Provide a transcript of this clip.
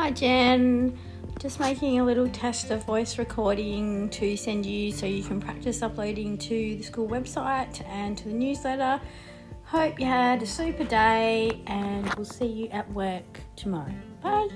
Hi, Gen. Just making a little test of voice recording to send you so you can practice uploading to the school website and to the newsletter. Hope you had a super day, and we'll see you at work tomorrow. Bye.